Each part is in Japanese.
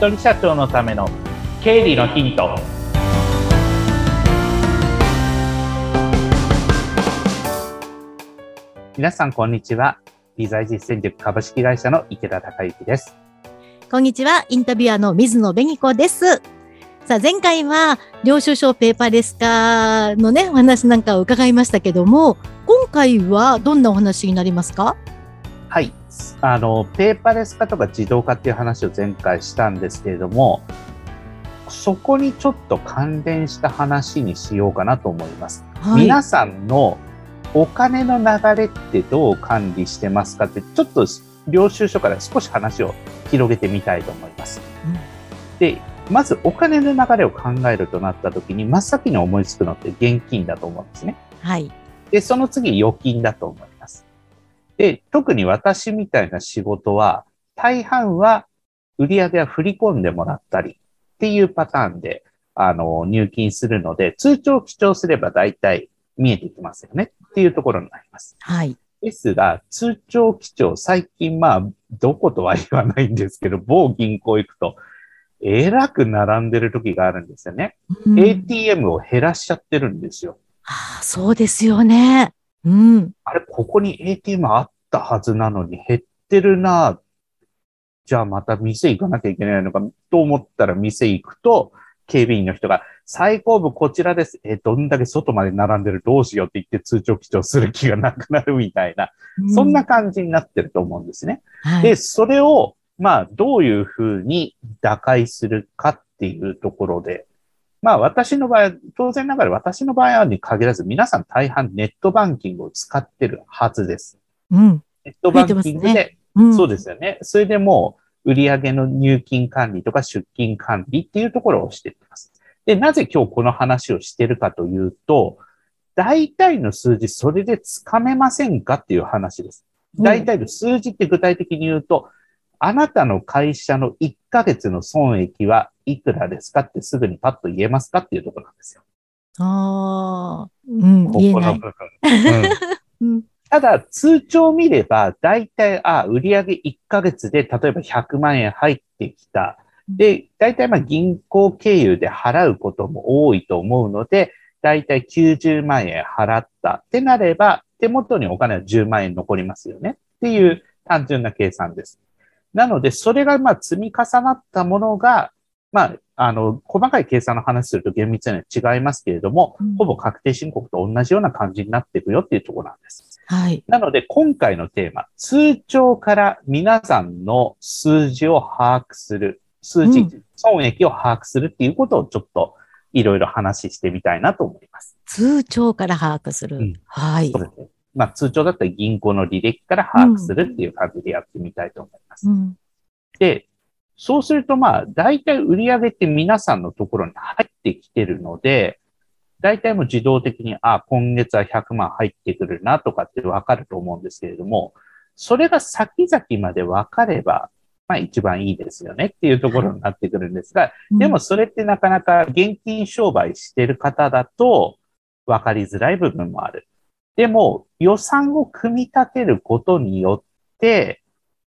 人社長のための経理のヒント。皆さんこんにちは。理財実践塾株式会社の池田孝之です。こんにちは。インタビュアーの水野紅子です。さあ前回は領収書ペーパーレス化のねお話なんかを伺いましたけども今回はどんなお話になりますか？はいあのペーパーレス化とか自動化っていう話を前回したんですけれどもそこにちょっと関連した話にしようかなと思います。はい、皆さんのお金の流れってどう管理してますかってちょっと領収書から少し話を広げてみたいと思います。うん、でまずお金の流れを考えるとなった時に真っ先に思いつくのって現金だと思うんですね。はい。で、その次預金だと思い。で、特に私みたいな仕事は大半は売り上げは振り込んでもらったりっていうパターンであの入金するので通帳記帳すれば大体見えてきますよねっていうところになります。はい。ですが、通帳記帳、最近まあ、どことは言わないんですけど、某銀行行くと、えらく並んでる時があるんですよね。うん、ATM を減らしちゃってるんですよ。ああ、そうですよね。うん。あれ、ここに ATM あったはずなのに減ってるな。じゃあまた店行かなきゃいけないのかと思ったら店行くと、警備員の人が、最後部こちらです。え、どんだけ外まで並んでるどうしようって言って通帳記帳する気がなくなるみたいな、うん、そんな感じになってると思うんですね。はい、で、それをまあ、どういうふうに打開するかっていうところで、まあ、私の場合、当然ながら私の場合はに限らず、皆さん大半ネットバンキングを使ってるはずです。うん。ネットバンキングで、ねうん、そうですよね。それでもう、売上の入金管理とか出金管理っていうところをしています。で、なぜ今日この話をしてるかというと、大体の数字、それでつかめませんかっていう話です。大体の数字って具体的に言うと、あなたの会社の1ヶ月の損益はいくらですかってすぐにパッと言えますかっていうところなんですよ。ああ、うん、ここの部分。うん、ただ、通帳を見れば、大体、あ、売上1ヶ月で、例えば100万円入ってきた。で、大体、まあ、銀行経由で払うことも多いと思うので、大体90万円払ったってなれば、手元にお金は10万円残りますよねっていう単純な計算です。なので、それがまあ積み重なったものが、まあ、あの、細かい計算の話すると厳密には違いますけれども、うん、ほぼ確定申告と同じような感じになっていくよっていうところなんです。はい。なので、今回のテーマ、通帳から皆さんの数字を把握する、数字、うん、損益を把握するっていうことをちょっといろいろ話してみたいなと思います。通帳から把握する。うん、はい。そうですね。まあ通帳だったら銀行の履歴から把握するっていう感じでやってみたいと思います。うん、で、そうするとまあ大体売上って皆さんのところに入ってきてるので、大体もう自動的に、あ、今月は100万入ってくるなとかってわかると思うんですけれども、それが先々までわかれば、まあ一番いいですよねっていうところになってくるんですが、でもそれってなかなか現金商売してる方だと分かりづらい部分もある。でも、予算を組み立てることによって、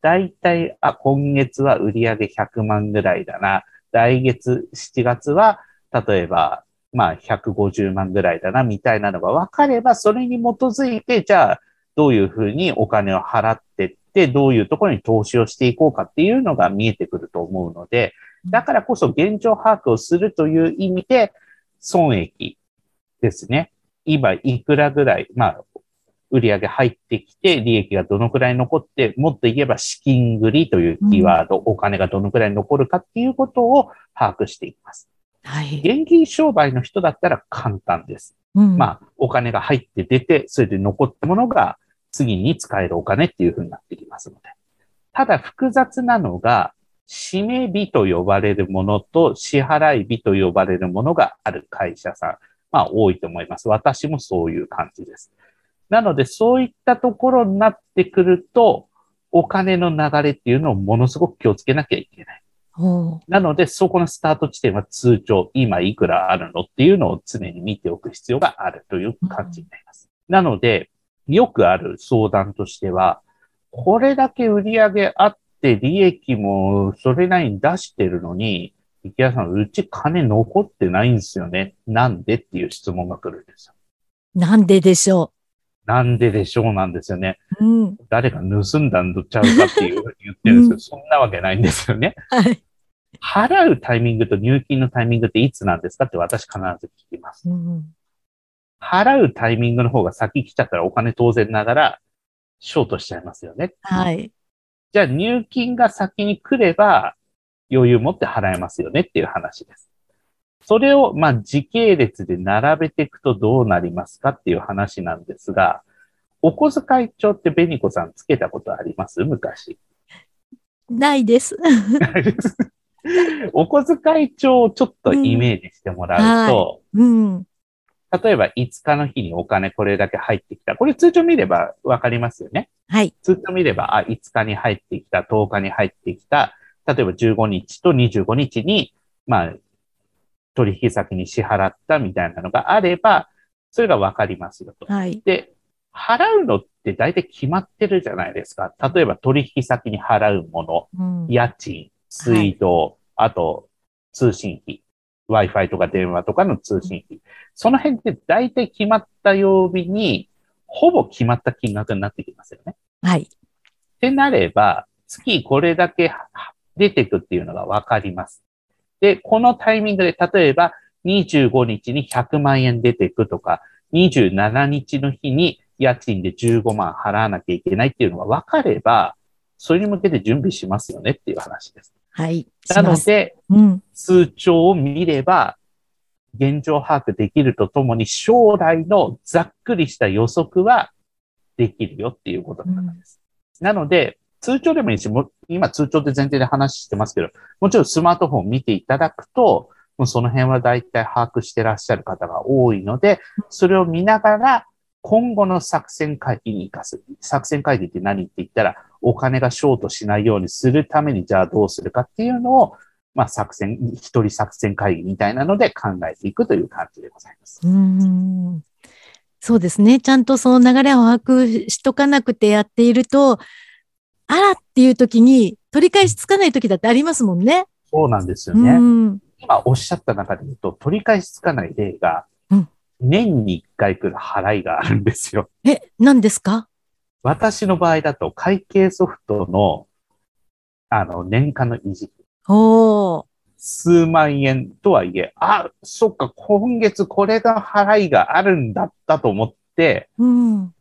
だいたい、あ、今月は売上100万ぐらいだな。来月、7月は、例えば、まあ、150万ぐらいだな、みたいなのが分かれば、それに基づいて、じゃあ、どういうふうにお金を払ってって、どういうところに投資をしていこうかっていうのが見えてくると思うので、だからこそ現状把握をするという意味で、損益ですね。今いくらぐらい、まあ、売上入ってきて、利益がどのくらい残って、もっと言えば資金繰りというキーワード、うん、お金がどのくらい残るかっていうことを把握していきます。はい。現金商売の人だったら簡単です。うん、まあ、お金が入って出て、それで残ったものが次に使えるお金っていうふうになってきますので。ただ複雑なのが、締め日と呼ばれるものと支払い日と呼ばれるものがある会社さん。まあ多いと思います。私もそういう感じです。なのでそういったところになってくると、お金の流れっていうのをものすごく気をつけなきゃいけない。なので、そこのスタート地点は通帳、今いくらあるのっていうのを常に見ておく必要があるという感じになります。うん、なので、よくある相談としては、これだけ売り上げあっって利益もそれなりに出してるのに、池谷さん、うち金残ってないんですよね。なんでっていう質問が来るんですよ。なんででしょう？なんででしょうなんですよね。うん、誰か盗んだんどちゃうかっていうふうに言ってるんですけど、うん、そんなわけないんですよね。はい。払うタイミングと入金のタイミングっていつなんですかって私必ず聞きます。うん、払うタイミングの方が先来ちゃったらお金当然ながらショートしちゃいますよね。はい。じゃあ入金が先に来れば余裕持って払えますよねっていう話です。それを、まあ、時系列で並べていくとどうなりますかっていう話なんですが、お小遣い帳ってベニコさんつけたことあります？昔。ないです。お小遣い帳をちょっとイメージしてもらうと、うん、はいうん例えば5日の日にお金これだけ入ってきた。これ通帳見ればわかりますよね。はい。通帳見れば、あ、5日に入ってきた、10日に入ってきた、例えば15日と25日に、まあ、取引先に支払ったみたいなのがあれば、それがわかりますよと。はい。で、払うのって大体決まってるじゃないですか。例えば取引先に払うもの、うん、家賃、水道、はい、あと通信費。Wi-Fi とか電話とかの通信費。その辺って大体決まった曜日に、ほぼ決まった金額になってきますよね。はい。ってなれば、月これだけ出てくっていうのがわかります。で、このタイミングで、例えば25日に100万円出てくとか、27日の日に家賃で15万払わなきゃいけないっていうのが分かれば、それに向けて準備しますよねっていう話です。はい。なので、うん、通帳を見れば、現状把握できるとともに、将来のざっくりした予測はできるよっていうことなんです。うん、なので、通帳でもいいし、も今通帳って前提で話してますけど、もちろんスマートフォン見ていただくと、その辺は大体把握してらっしゃる方が多いので、それを見ながら、今後の作戦会議に活かす。作戦会議って何って言ったら、お金がショートしないようにするために、じゃあどうするかっていうのを、まあ、作戦、一人作戦会議みたいなので考えていくという感じでございます。うそうですね。ちゃんとその流れを把握しとかなくてやっていると、あらっていう時に取り返しつかない時だってありますもんね。そうなんですよね。今おっしゃった中で言うと、取り返しつかない例が、年に一回来る払いがあるんですよ。え、何ですか？私の場合だと会計ソフトの、あの、年間の維持費。お数万円とはいえ、あ、そっか、今月これが払いがあるんだったと思って、うん、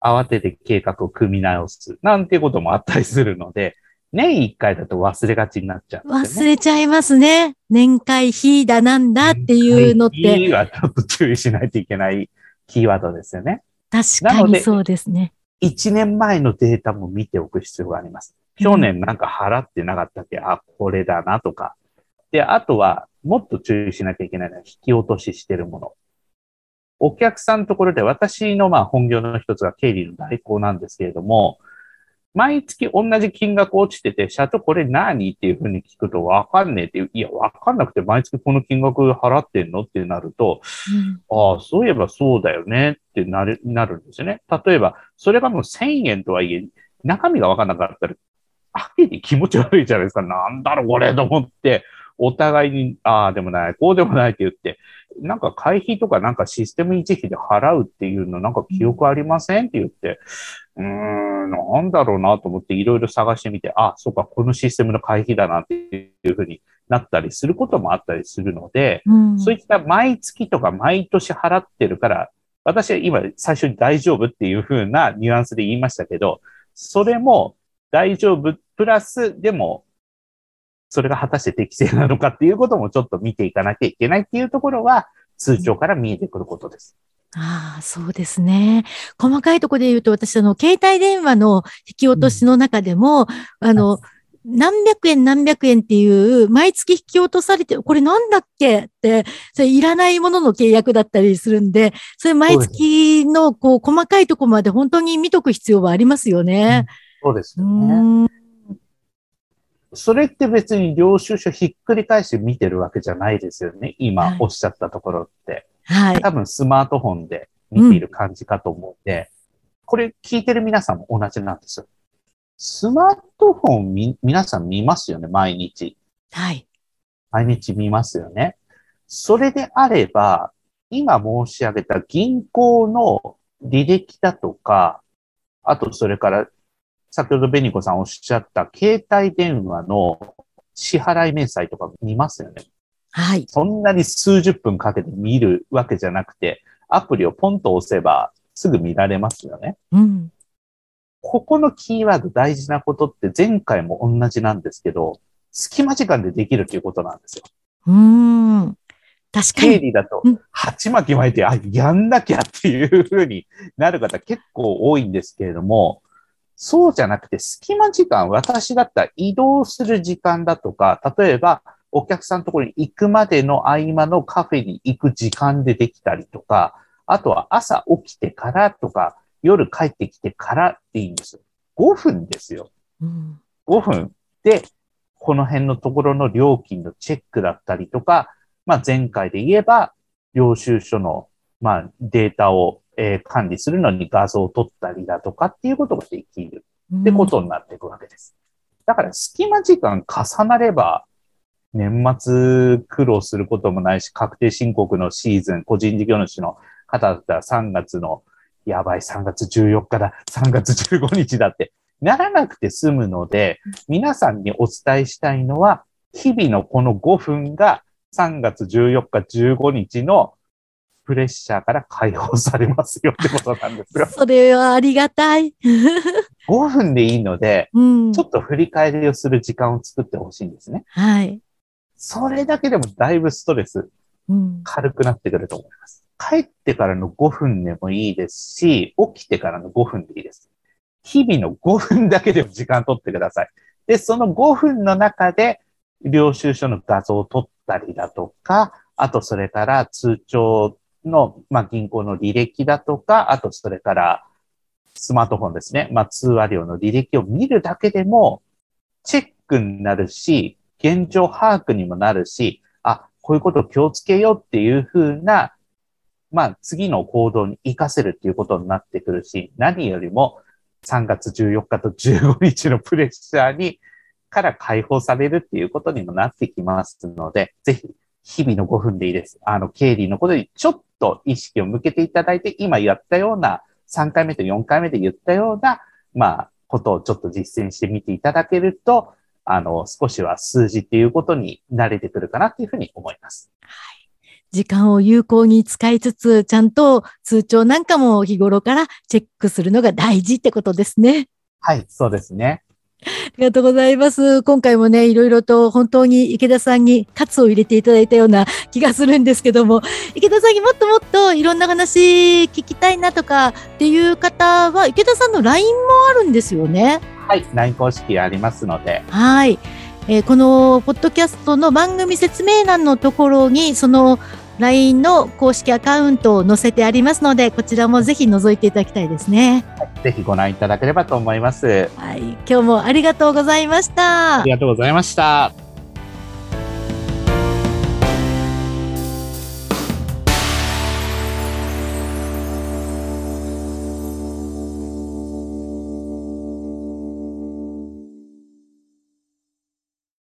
慌てて計画を組み直す。なんていうこともあったりするので、年一回だと忘れがちになっちゃう、ね、忘れちゃいますね。年会費だなんだっていうのって。費はちょっと注意しないといけないキーワードですよね。確かにそうですね。1年前のデータも見ておく必要があります。去年なんか払ってなかったっけ、うん、あ、これだなとか。で、あとは、もっと注意しなきゃいけないのは引き落とししてるもの。お客さんのところで私のまあ本業の一つが経理の代行なんですけれども、毎月同じ金額落ちてて、社長これ何っていうふうに聞くとわかんねえっていう、いや、わかんなくて毎月この金額払ってんのってなると、うん、ああ、そういえばそうだよねってなる、なるんですよね。例えば、それがもう1000円とはいえ、中身がわかんなかったら、あけに気持ち悪いじゃないですか。なんだろうこれと思って、お互いに、ああでもない、こうでもないって言って、なんか会費とかなんかシステム維持費で払うっていうのなんか記憶ありませんって言って、うーん、なんだろうなと思っていろいろ探してみて、あ、そうか、このシステムの会費だなっていうふうになったりすることもあったりするので、うん、そういった毎月とか毎年払ってるから、私は今最初に大丈夫っていうふうなニュアンスで言いましたけど、それも大丈夫プラスでもそれが果たして適正なのかっていうこともちょっと見ていかなきゃいけないっていうところは通帳から見えてくることです。ああ、そうですね。細かいところで言うと、私、あの、携帯電話の引き落としの中でも、うん、あの、何百円何百円っていう、毎月引き落とされて、これなんだっけって、それいらないものの契約だったりするんで、それ毎月の、こう、細かいところまで本当に見とく必要はありますよね。そうですよね。それって別に領収書ひっくり返して見てるわけじゃないですよね。今おっしゃったところって。はい。多分スマートフォンで見ている感じかと思うんで、うん、これ聞いてる皆さんも同じなんですよ。スマートフォンみ、皆さん見ますよね、毎日。はい。毎日見ますよね。それであれば、今申し上げた銀行の履歴だとか、あとそれから先ほどベニコさんおっしゃった携帯電話の支払い明細とか見ますよね。はい。そんなに数十分かけて見るわけじゃなくて、アプリをポンと押せばすぐ見られますよね。うん。ここのキーワード大事なことって前回も同じなんですけど、隙間時間でできるということなんですよ。うん。確かに。経理だと、鉢巻き巻いて、あ、やんなきゃっていうふうになる方結構多いんですけれども、そうじゃなくて、隙間時間、私だったら移動する時間だとか、例えば、お客さんのところに行くまでの合間のカフェに行く時間でできたりとか、あとは朝起きてからとか、夜帰ってきてからっていいんですよ。5分ですよ。うん、5分で、この辺のところの料金のチェックだったりとか、まあ前回で言えば、領収書の、まあデータをえー、管理するのに画像を撮ったりだとかっていうことができるってことになっていくわけです。だから隙間時間重なれば、年末苦労することもないし、確定申告のシーズン、個人事業主の方だったら3月の、やばい、3月14日だ、3月15日だって、ならなくて済むので、皆さんにお伝えしたいのは、日々のこの5分が3月14日、15日のプレッシャーから解放されますよってことなんですよ。それはありがたい。5分でいいので、うん、ちょっと振り返りをする時間を作ってほしいんですね。はい。それだけでもだいぶストレス軽くなってくると思います。うん、帰ってからの5分でもいいですし、起きてからの5分でいいです。日々の5分だけでも時間取ってください。で、その5分の中で、領収書の画像を撮ったりだとか、あとそれから通帳の、まあ、銀行の履歴だとか、あとそれからスマートフォンですね。まあ、通話料の履歴を見るだけでも、チェックになるし、現状把握にもなるし、あ、こういうことを気をつけようっていうふうな、まあ、次の行動に活かせるっていうことになってくるし、何よりも3月14日と15日のプレッシャーに、から解放されるっていうことにもなってきますので、ぜひ日々の5分でいいです。あの、経理のことにちょっと意識を向けていただいて、今やったような、3回目と4回目で言ったような、まあ、ことをちょっと実践してみていただけると、あの、少しは数字っていうことに慣れてくるかなっていうふうに思います。はい。時間を有効に使いつつ、ちゃんと通帳なんかも日頃からチェックするのが大事ってことですね。はい、そうですね。ありがとうございます。今回もね、いろいろと本当に池田さんにカツを入れていただいたような気がするんですけども、池田さんにもっともっといろんな話聞きたいなとかっていう方は、池田さんの LINE もあるんですよね。はい、LINE 公式ありますので。はい。えー、このポッドキャストの番組説明欄のところに、その LINE の公式アカウントを載せてありますので、こちらもぜひ覗いていただきたいですね。ぜひご覧いただければと思います。はい、今日もありがとうございました。ありがとうございました。